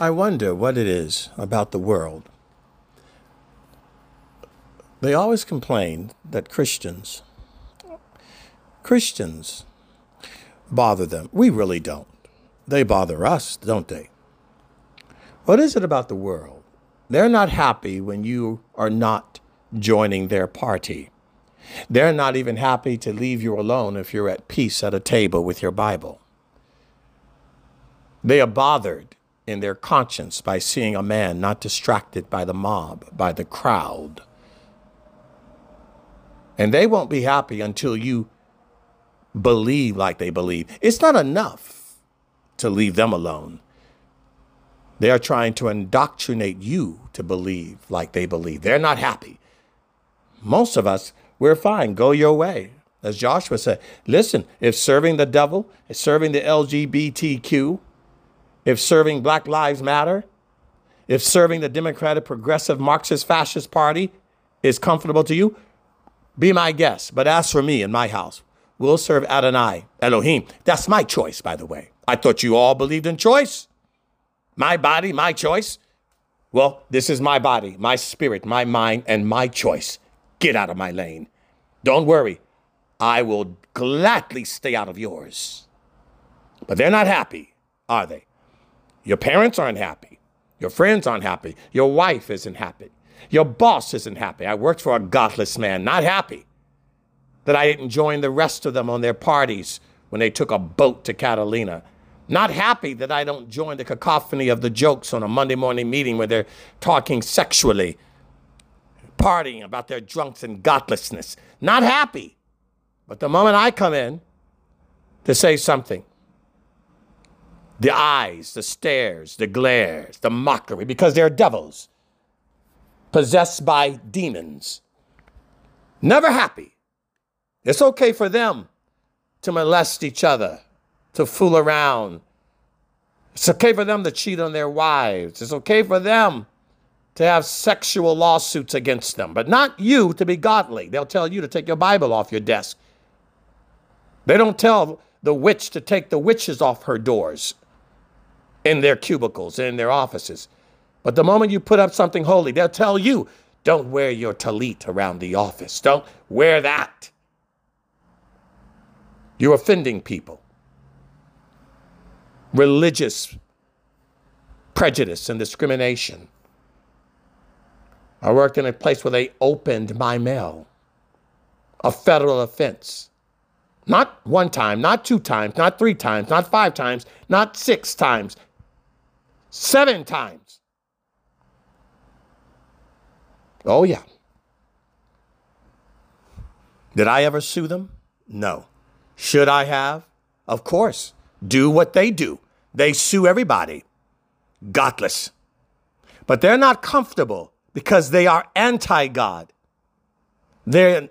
I wonder what it is about the world. They always complain that Christians, Christians bother them. We really don't. They bother us, don't they? What is it about the world? They're not happy when you are not joining their party. They're not even happy to leave you alone if you're at peace at a table with your Bible. They are bothered in their conscience by seeing a man not distracted by the mob, by the crowd. And they won't be happy until you believe like they believe. It's not enough to leave them alone. They are trying to indoctrinate you to believe like they believe. They're not happy. Most of us, we're fine. Go your way. As Joshua said, listen, if serving the devil, serving the LGBTQ, if serving Black Lives Matter, if serving the Democratic Progressive Marxist Fascist Party is comfortable to you, be my guest. But as for me and my house, we'll serve Adonai, Elohim. That's my choice, by the way. I thought you all believed in choice. My body, my choice. Well, this is my body, my spirit, my mind, and my choice. Get out of my lane. Don't worry. I will gladly stay out of yours. But they're not happy, are they? Your parents aren't happy. Your friends aren't happy. Your wife isn't happy. Your boss isn't happy. I worked for a godless man, not happy that I didn't join the rest of them on their parties when they took a boat to Catalina. Not happy that I don't join the cacophony of the jokes on a Monday morning meeting where they're talking sexually, partying about their drunks and godlessness. Not happy. But the moment I come in to say something, the eyes, the stares, the glares, the mockery, because they're devils possessed by demons. Never happy. It's okay for them to molest each other, to fool around. It's okay for them to cheat on their wives. It's okay for them to have sexual lawsuits against them, but not you to be godly. They'll tell you to take your Bible off your desk. They don't tell the witch to take the witches off her doors in their cubicles, in their offices. But the moment you put up something holy, they'll tell you, don't wear your talit around the office. Don't wear that. You're offending people. Religious prejudice and discrimination. I worked in a place where they opened my mail. A federal offense. Not one time, not two times, not three times, not five times, not six times, Seven times. Oh, yeah. Did I ever sue them? No. Should I have? Of course. Do what they do. They sue everybody. Godless. But they're not comfortable because they are anti God. They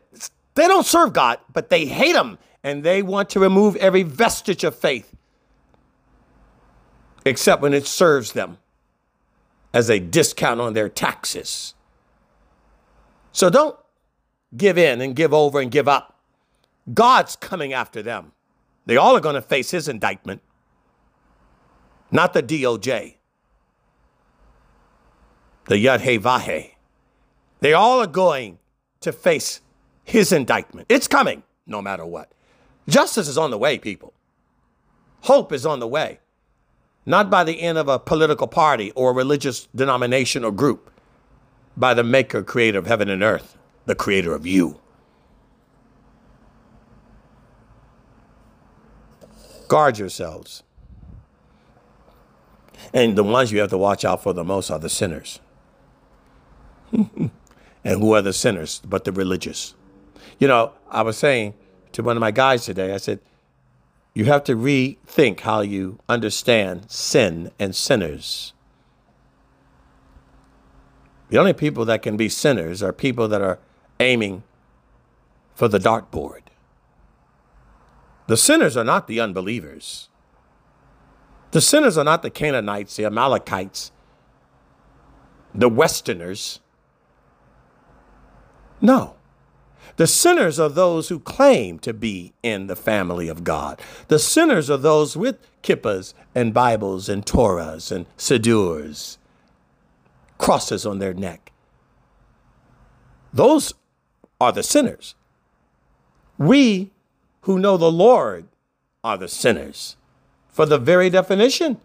don't serve God, but they hate Him and they want to remove every vestige of faith except when it serves them as a discount on their taxes. So don't give in and give over and give up. God's coming after them. They all are going to face his indictment, not the DOJ, the Yud He Vahe. They all are going to face his indictment. It's coming no matter what. Justice is on the way, people. Hope is on the way not by the end of a political party or a religious denomination or group, by the maker, creator of heaven and earth, the creator of you. Guard yourselves. And the ones you have to watch out for the most are the sinners. and who are the sinners but the religious? You know, I was saying to one of my guys today, I said, you have to rethink how you understand sin and sinners. The only people that can be sinners are people that are aiming for the dartboard. The sinners are not the unbelievers. The sinners are not the Canaanites, the Amalekites, the Westerners. No. The sinners are those who claim to be in the family of God. The sinners are those with kippas and Bibles and Torahs and Sidurs, crosses on their neck. Those are the sinners. We who know the Lord are the sinners. For the very definition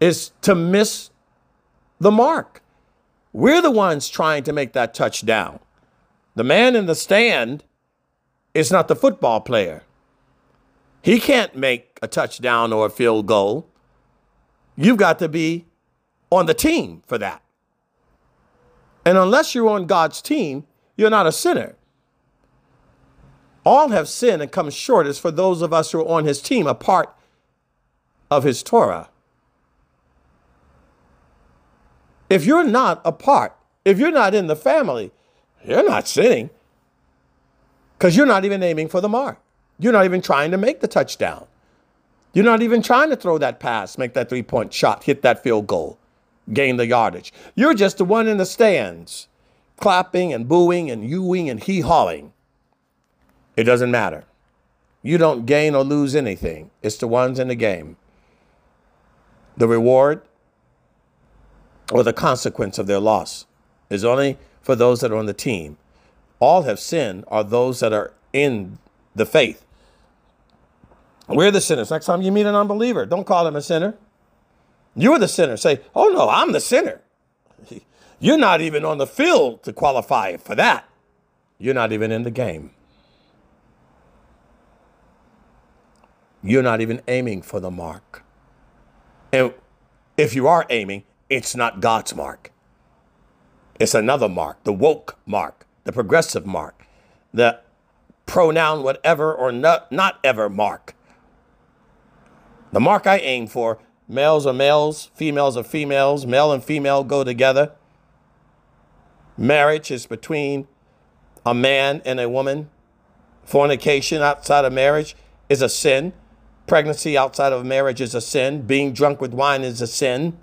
is to miss the mark. We're the ones trying to make that touchdown. The man in the stand is not the football player. He can't make a touchdown or a field goal. You've got to be on the team for that. And unless you're on God's team, you're not a sinner. All have sinned and come short as for those of us who are on his team, a part of his Torah. If you're not a part, if you're not in the family, you're not sinning because you're not even aiming for the mark. You're not even trying to make the touchdown. You're not even trying to throw that pass, make that three point shot, hit that field goal, gain the yardage. You're just the one in the stands, clapping and booing and hewing and hee hawing. It doesn't matter. You don't gain or lose anything. It's the ones in the game. The reward or the consequence of their loss is only for those that are on the team. All have sinned are those that are in the faith. We're the sinners. Next time you meet an unbeliever, don't call him a sinner. You're the sinner. Say, oh no, I'm the sinner. You're not even on the field to qualify for that. You're not even in the game. You're not even aiming for the mark. And if you are aiming, it's not God's mark. It's another mark, the woke mark, the progressive mark, the pronoun whatever or not, not ever mark. The mark I aim for, males are males, females are females, male and female go together. Marriage is between a man and a woman. Fornication outside of marriage is a sin. Pregnancy outside of marriage is a sin. Being drunk with wine is a sin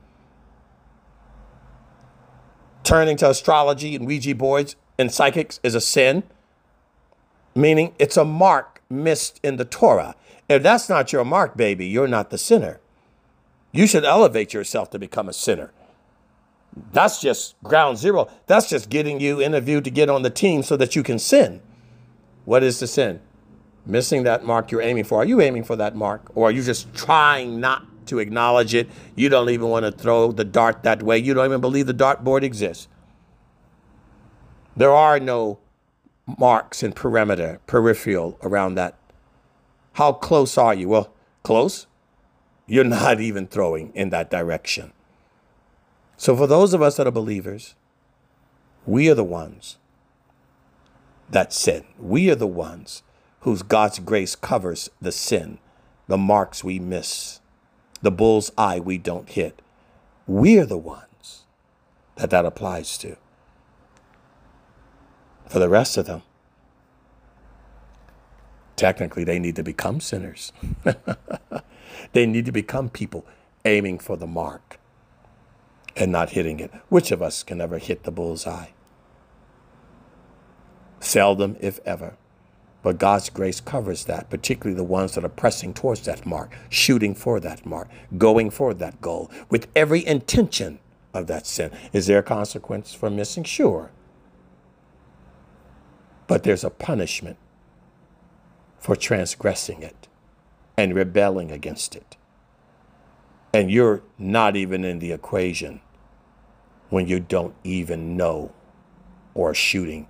turning to astrology and Ouija boards and psychics is a sin, meaning it's a mark missed in the Torah. If that's not your mark, baby, you're not the sinner. You should elevate yourself to become a sinner. That's just ground zero. That's just getting you interviewed to get on the team so that you can sin. What is the sin? Missing that mark you're aiming for. Are you aiming for that mark? Or are you just trying not to acknowledge it. You don't even want to throw the dart that way. You don't even believe the dartboard exists. There are no marks and perimeter, peripheral around that. How close are you? Well, close. You're not even throwing in that direction. So, for those of us that are believers, we are the ones that sin. We are the ones whose God's grace covers the sin, the marks we miss the bull's eye we don't hit. We're the ones that that applies to. For the rest of them, technically, they need to become sinners. they need to become people aiming for the mark and not hitting it. Which of us can ever hit the bull's eye? Seldom, if ever. But God's grace covers that, particularly the ones that are pressing towards that mark, shooting for that mark, going for that goal with every intention of that sin. Is there a consequence for missing? Sure. But there's a punishment for transgressing it and rebelling against it. And you're not even in the equation when you don't even know or shooting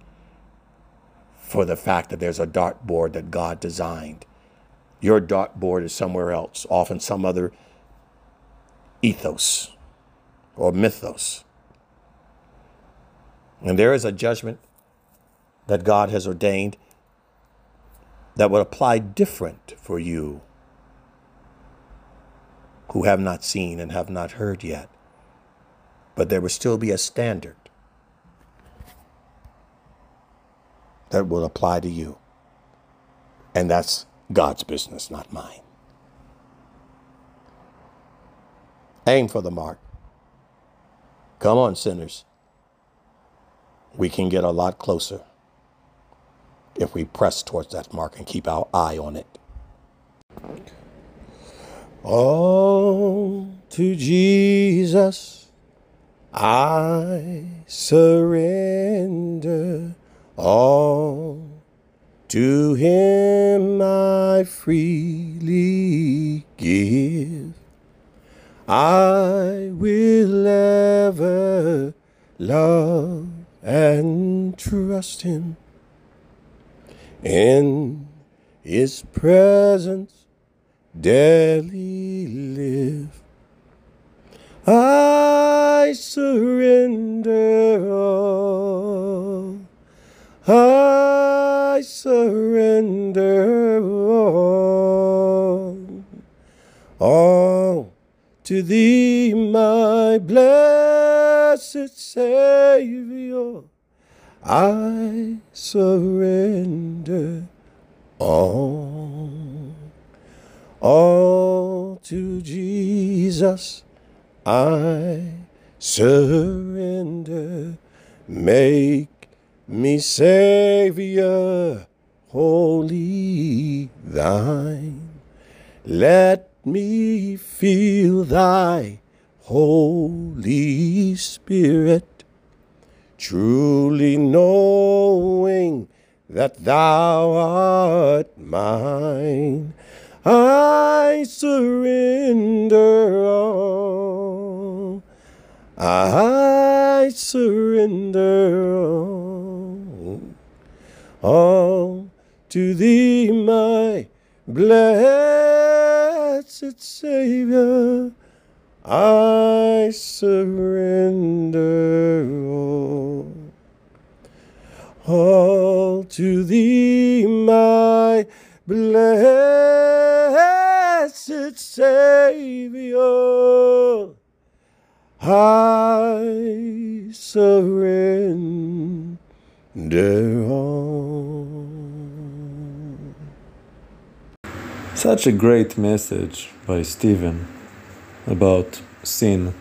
for the fact that there's a dartboard that God designed. Your dartboard is somewhere else, often some other ethos or mythos. And there is a judgment that God has ordained that would apply different for you who have not seen and have not heard yet. But there will still be a standard that will apply to you. And that's God's business, not mine. Aim for the mark. Come on, sinners. We can get a lot closer if we press towards that mark and keep our eye on it. All to Jesus I surrender all. To him I freely give. I will ever love and trust him in his presence daily live. I surrender all. I surrender all. All to thee, my blessed Savior. I surrender all. All to Jesus I surrender. Make me Savior, holy thine. Let me feel thy Holy Spirit, truly knowing that thou art mine. I surrender all. I surrender all. All to thee, my blessed Savior. I surrender all. All to thee, my blessed Savior, I surrender all. Such a great message by Steven about sin.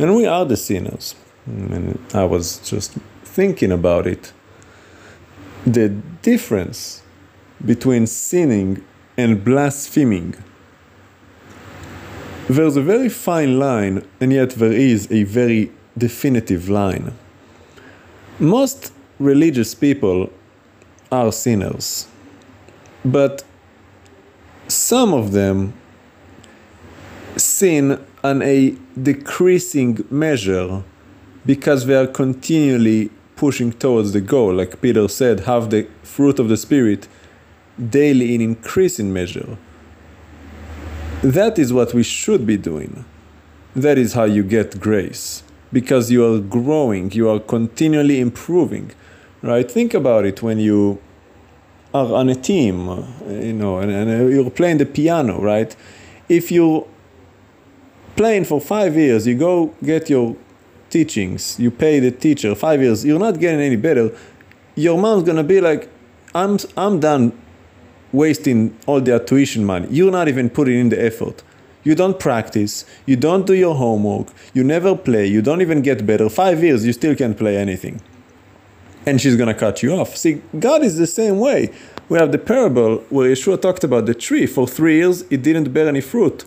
And we are the sinners. And I was just thinking about it. The difference between sinning and blaspheming. There's a very fine line, and yet there is a very definitive line. Most religious people are sinners, but some of them sin on a decreasing measure because they are continually pushing towards the goal. Like Peter said, have the fruit of the Spirit daily in increasing measure. That is what we should be doing. That is how you get grace. Because you are growing, you are continually improving. Right? Think about it when you are on a team, you know, and, and uh, you're playing the piano, right? If you're playing for five years, you go get your teachings, you pay the teacher five years, you're not getting any better. Your mom's gonna be like, I'm, I'm done wasting all their tuition money. You're not even putting in the effort. You don't practice, you don't do your homework, you never play, you don't even get better. Five years, you still can't play anything. And she's gonna cut you off. See, God is the same way. We have the parable where Yeshua talked about the tree. For three years, it didn't bear any fruit.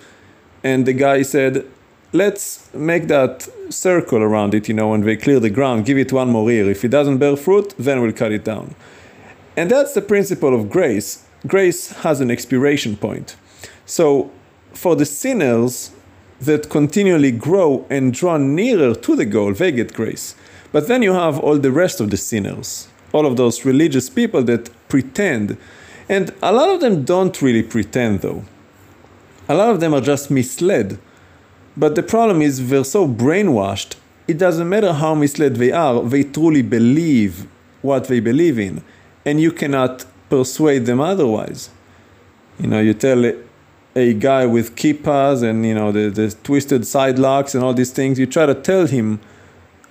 And the guy said, Let's make that circle around it, you know, when they clear the ground, give it one more year. If it doesn't bear fruit, then we'll cut it down. And that's the principle of grace grace has an expiration point. So, for the sinners that continually grow and draw nearer to the goal, they get grace. But then you have all the rest of the sinners, all of those religious people that pretend. And a lot of them don't really pretend, though. A lot of them are just misled. But the problem is they're so brainwashed, it doesn't matter how misled they are, they truly believe what they believe in. And you cannot persuade them otherwise. You know, you tell a, guy with kippas and you know the, the twisted side locks and all these things. You try to tell him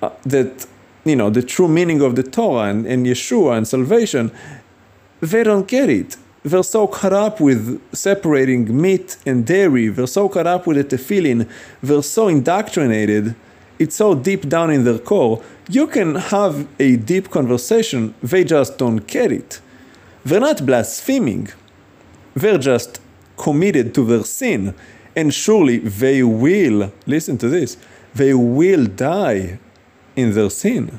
uh, that you know the true meaning of the Torah and, and Yeshua and salvation. They don't get it. They're so caught up with separating meat and dairy. They're so caught up with the tefillin. They're so indoctrinated. It's so deep down in their core. You can have a deep conversation. They just don't get it They're not blaspheming. They're just committed to their sin. And surely they will, listen to this, they will die in their sin.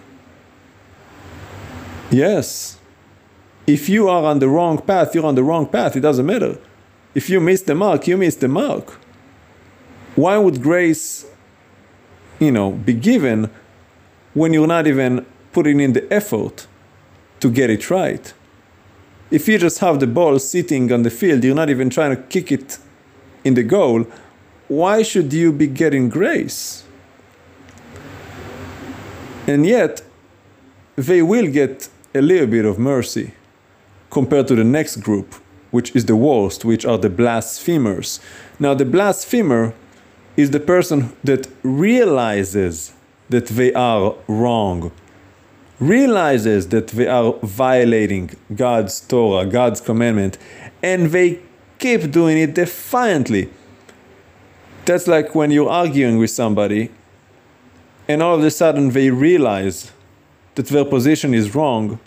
Yes. If you are on the wrong path, you're on the wrong path. It doesn't matter. If you miss the mark, you miss the mark. Why would grace, you know, be given when you're not even putting in the effort to get it right? If you just have the ball sitting on the field, you're not even trying to kick it in the goal, why should you be getting grace? And yet, they will get a little bit of mercy compared to the next group, which is the worst, which are the blasphemers. Now, the blasphemer is the person that realizes that they are wrong, realizes that they are violating God's Torah, God's commandment, and they keep doing it defiantly. That's like when you're arguing with somebody and all of a sudden they realize that their position is wrong,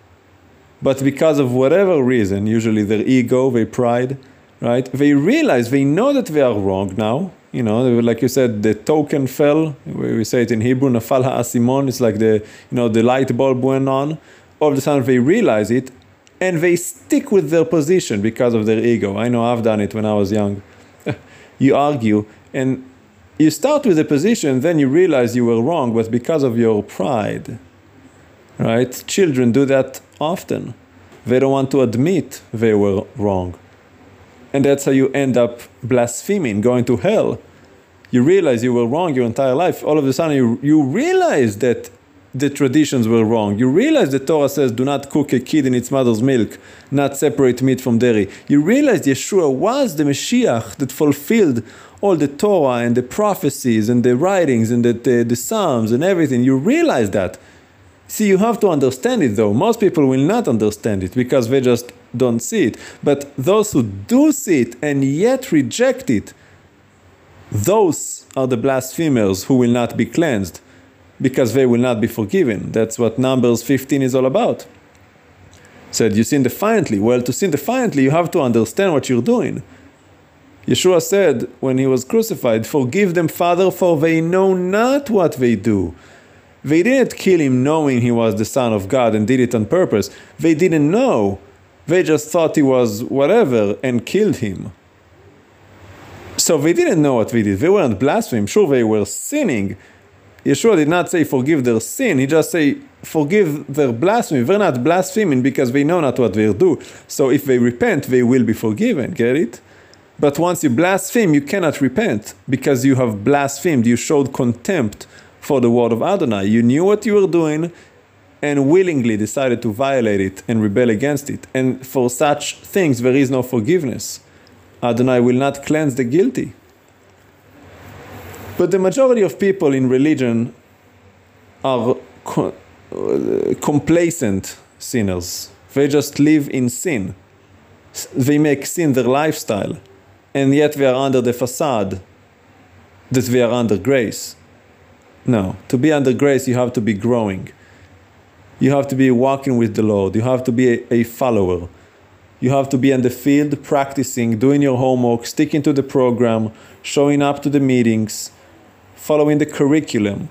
but because of whatever reason, usually their ego, their pride, right? They realize, they know that they are wrong now. You know, like you said, the token fell. We say it in Hebrew, nafal ha'asimon. It's like the, you know, the light bulb went on. All of a sudden they realize it, and they stick with their position because of their ego. I know I've done it when I was young. you argue, and you start with a position, then you realize you were wrong, but because of your pride, right? Children do that often. They don't want to admit they were wrong. And that's how you end up blaspheming, going to hell. You realize you were wrong your entire life. All of a sudden, you, you realize that the traditions were wrong. You realize the Torah says, do not cook a kid in its mother's milk, not separate meat from dairy. You realize Yeshua was the Mashiach that fulfilled all the Torah and the prophecies and the writings and the, the, the Psalms and everything. You realize that. See, you have to understand it though. Most people will not understand it because they just don't see it. But those who do see it and yet reject it, those are the blasphemers who will not be cleansed because they will not be forgiven. That's what Numbers 15 is all about. Said, You sin defiantly. Well, to sin defiantly, you have to understand what you're doing. Yeshua said when he was crucified, Forgive them, Father, for they know not what they do. They didn't kill him knowing he was the Son of God and did it on purpose. They didn't know. They just thought he was whatever and killed him. So they didn't know what they did. They weren't blaspheming. Sure, they were sinning. Yeshua did not say forgive their sin. He just say forgive their blasphemy. They're not blaspheming because they know not what they do. So if they repent, they will be forgiven. Get it? But once you blaspheme, you cannot repent because you have blasphemed. You showed contempt for the word of Adonai. You knew what you were doing and willingly decided to violate it and rebel against it. And for such things, there is no forgiveness. Adonai will not cleanse the guilty. But the majority of people in religion are co- uh, complacent sinners. They just live in sin. They make sin their lifestyle and yet we are under the facade that we are under grace. No, to be under grace, you have to be growing. You have to be walking with the Lord. You have to be a, a follower. You have to be in the field practicing, doing your homework, sticking to the program, showing up to the meetings, following the curriculum.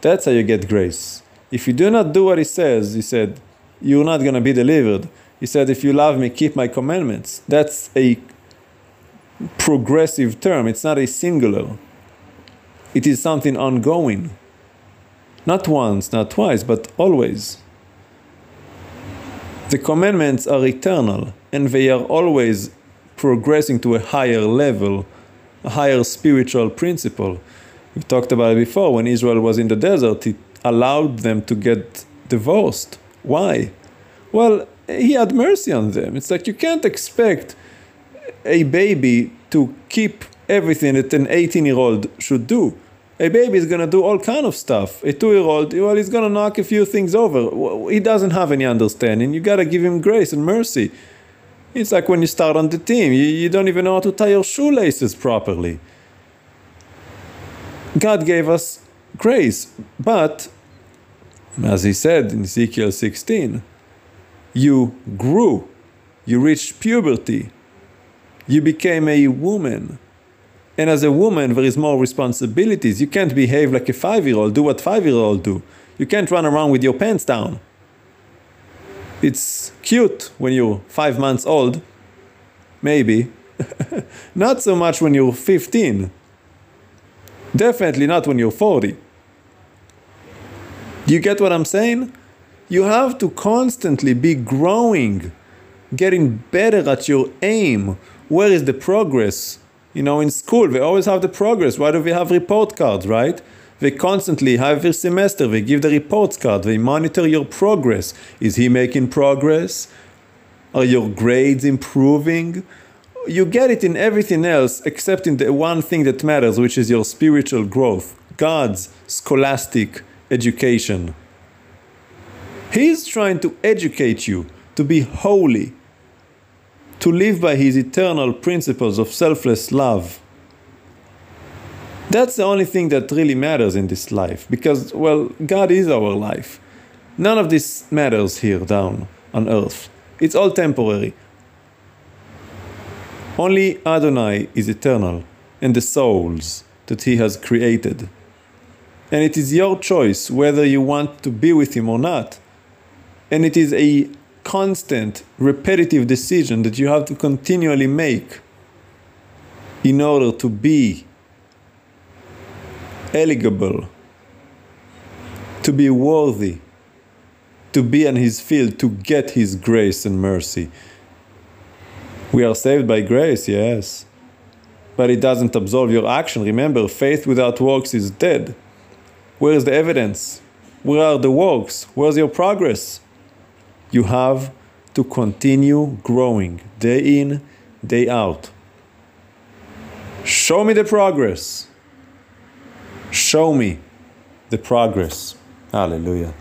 That's how you get grace. If you do not do what he says, he said, you're not going to be delivered. He said, if you love me, keep my commandments. That's a progressive term, it's not a singular. It is something ongoing. Not once, not twice, but always. The commandments are eternal and they are always progressing to a higher level, a higher spiritual principle. We talked about it before when Israel was in the desert, it allowed them to get divorced. Why? Well, he had mercy on them. It's like you can't expect a baby to keep everything that an 18 year old should do. A baby is gonna do all kind of stuff. A two year old, well, he's gonna knock a few things over. He doesn't have any understanding. You gotta give him grace and mercy. It's like when you start on the team, you, you don't even know how to tie your shoelaces properly. God gave us grace, but as he said in Ezekiel 16, you grew You reached puberty. You became a woman. And as a woman, there is more responsibilities. You can't behave like a five year old, do what five year old do. You can't run around with your pants down. It's cute when you're five months old, maybe. not so much when you're 15. Definitely not when you're 40. Do You get what I'm saying? You have to constantly be growing, getting better at your aim. Where is the progress? You know, in school, they always have the progress. Why do we have report cards, right? They constantly, every semester, they give the report card. They monitor your progress. Is he making progress? Are your grades improving? You get it in everything else except in the one thing that matters, which is your spiritual growth, God's scholastic education. He's trying to educate you to be holy to live by his eternal principles of selfless love. That's the only thing that really matters in this life because, well, God is our life. None of this matters here down on earth. It's all temporary. Only Adonai is eternal and the souls that he has created. And it is your choice whether you want to be with him or not. And it is a constant, repetitive decision that you have to continually make in order to be eligible, to be worthy, to be in His field, to get His grace and mercy. We are saved by grace, yes, but it doesn't absolve your action. Remember, faith without works is dead. Where is the evidence? Where are the works? Where's your progress? You have to continue growing day in, day out. Show me the progress. Show me the progress. Hallelujah.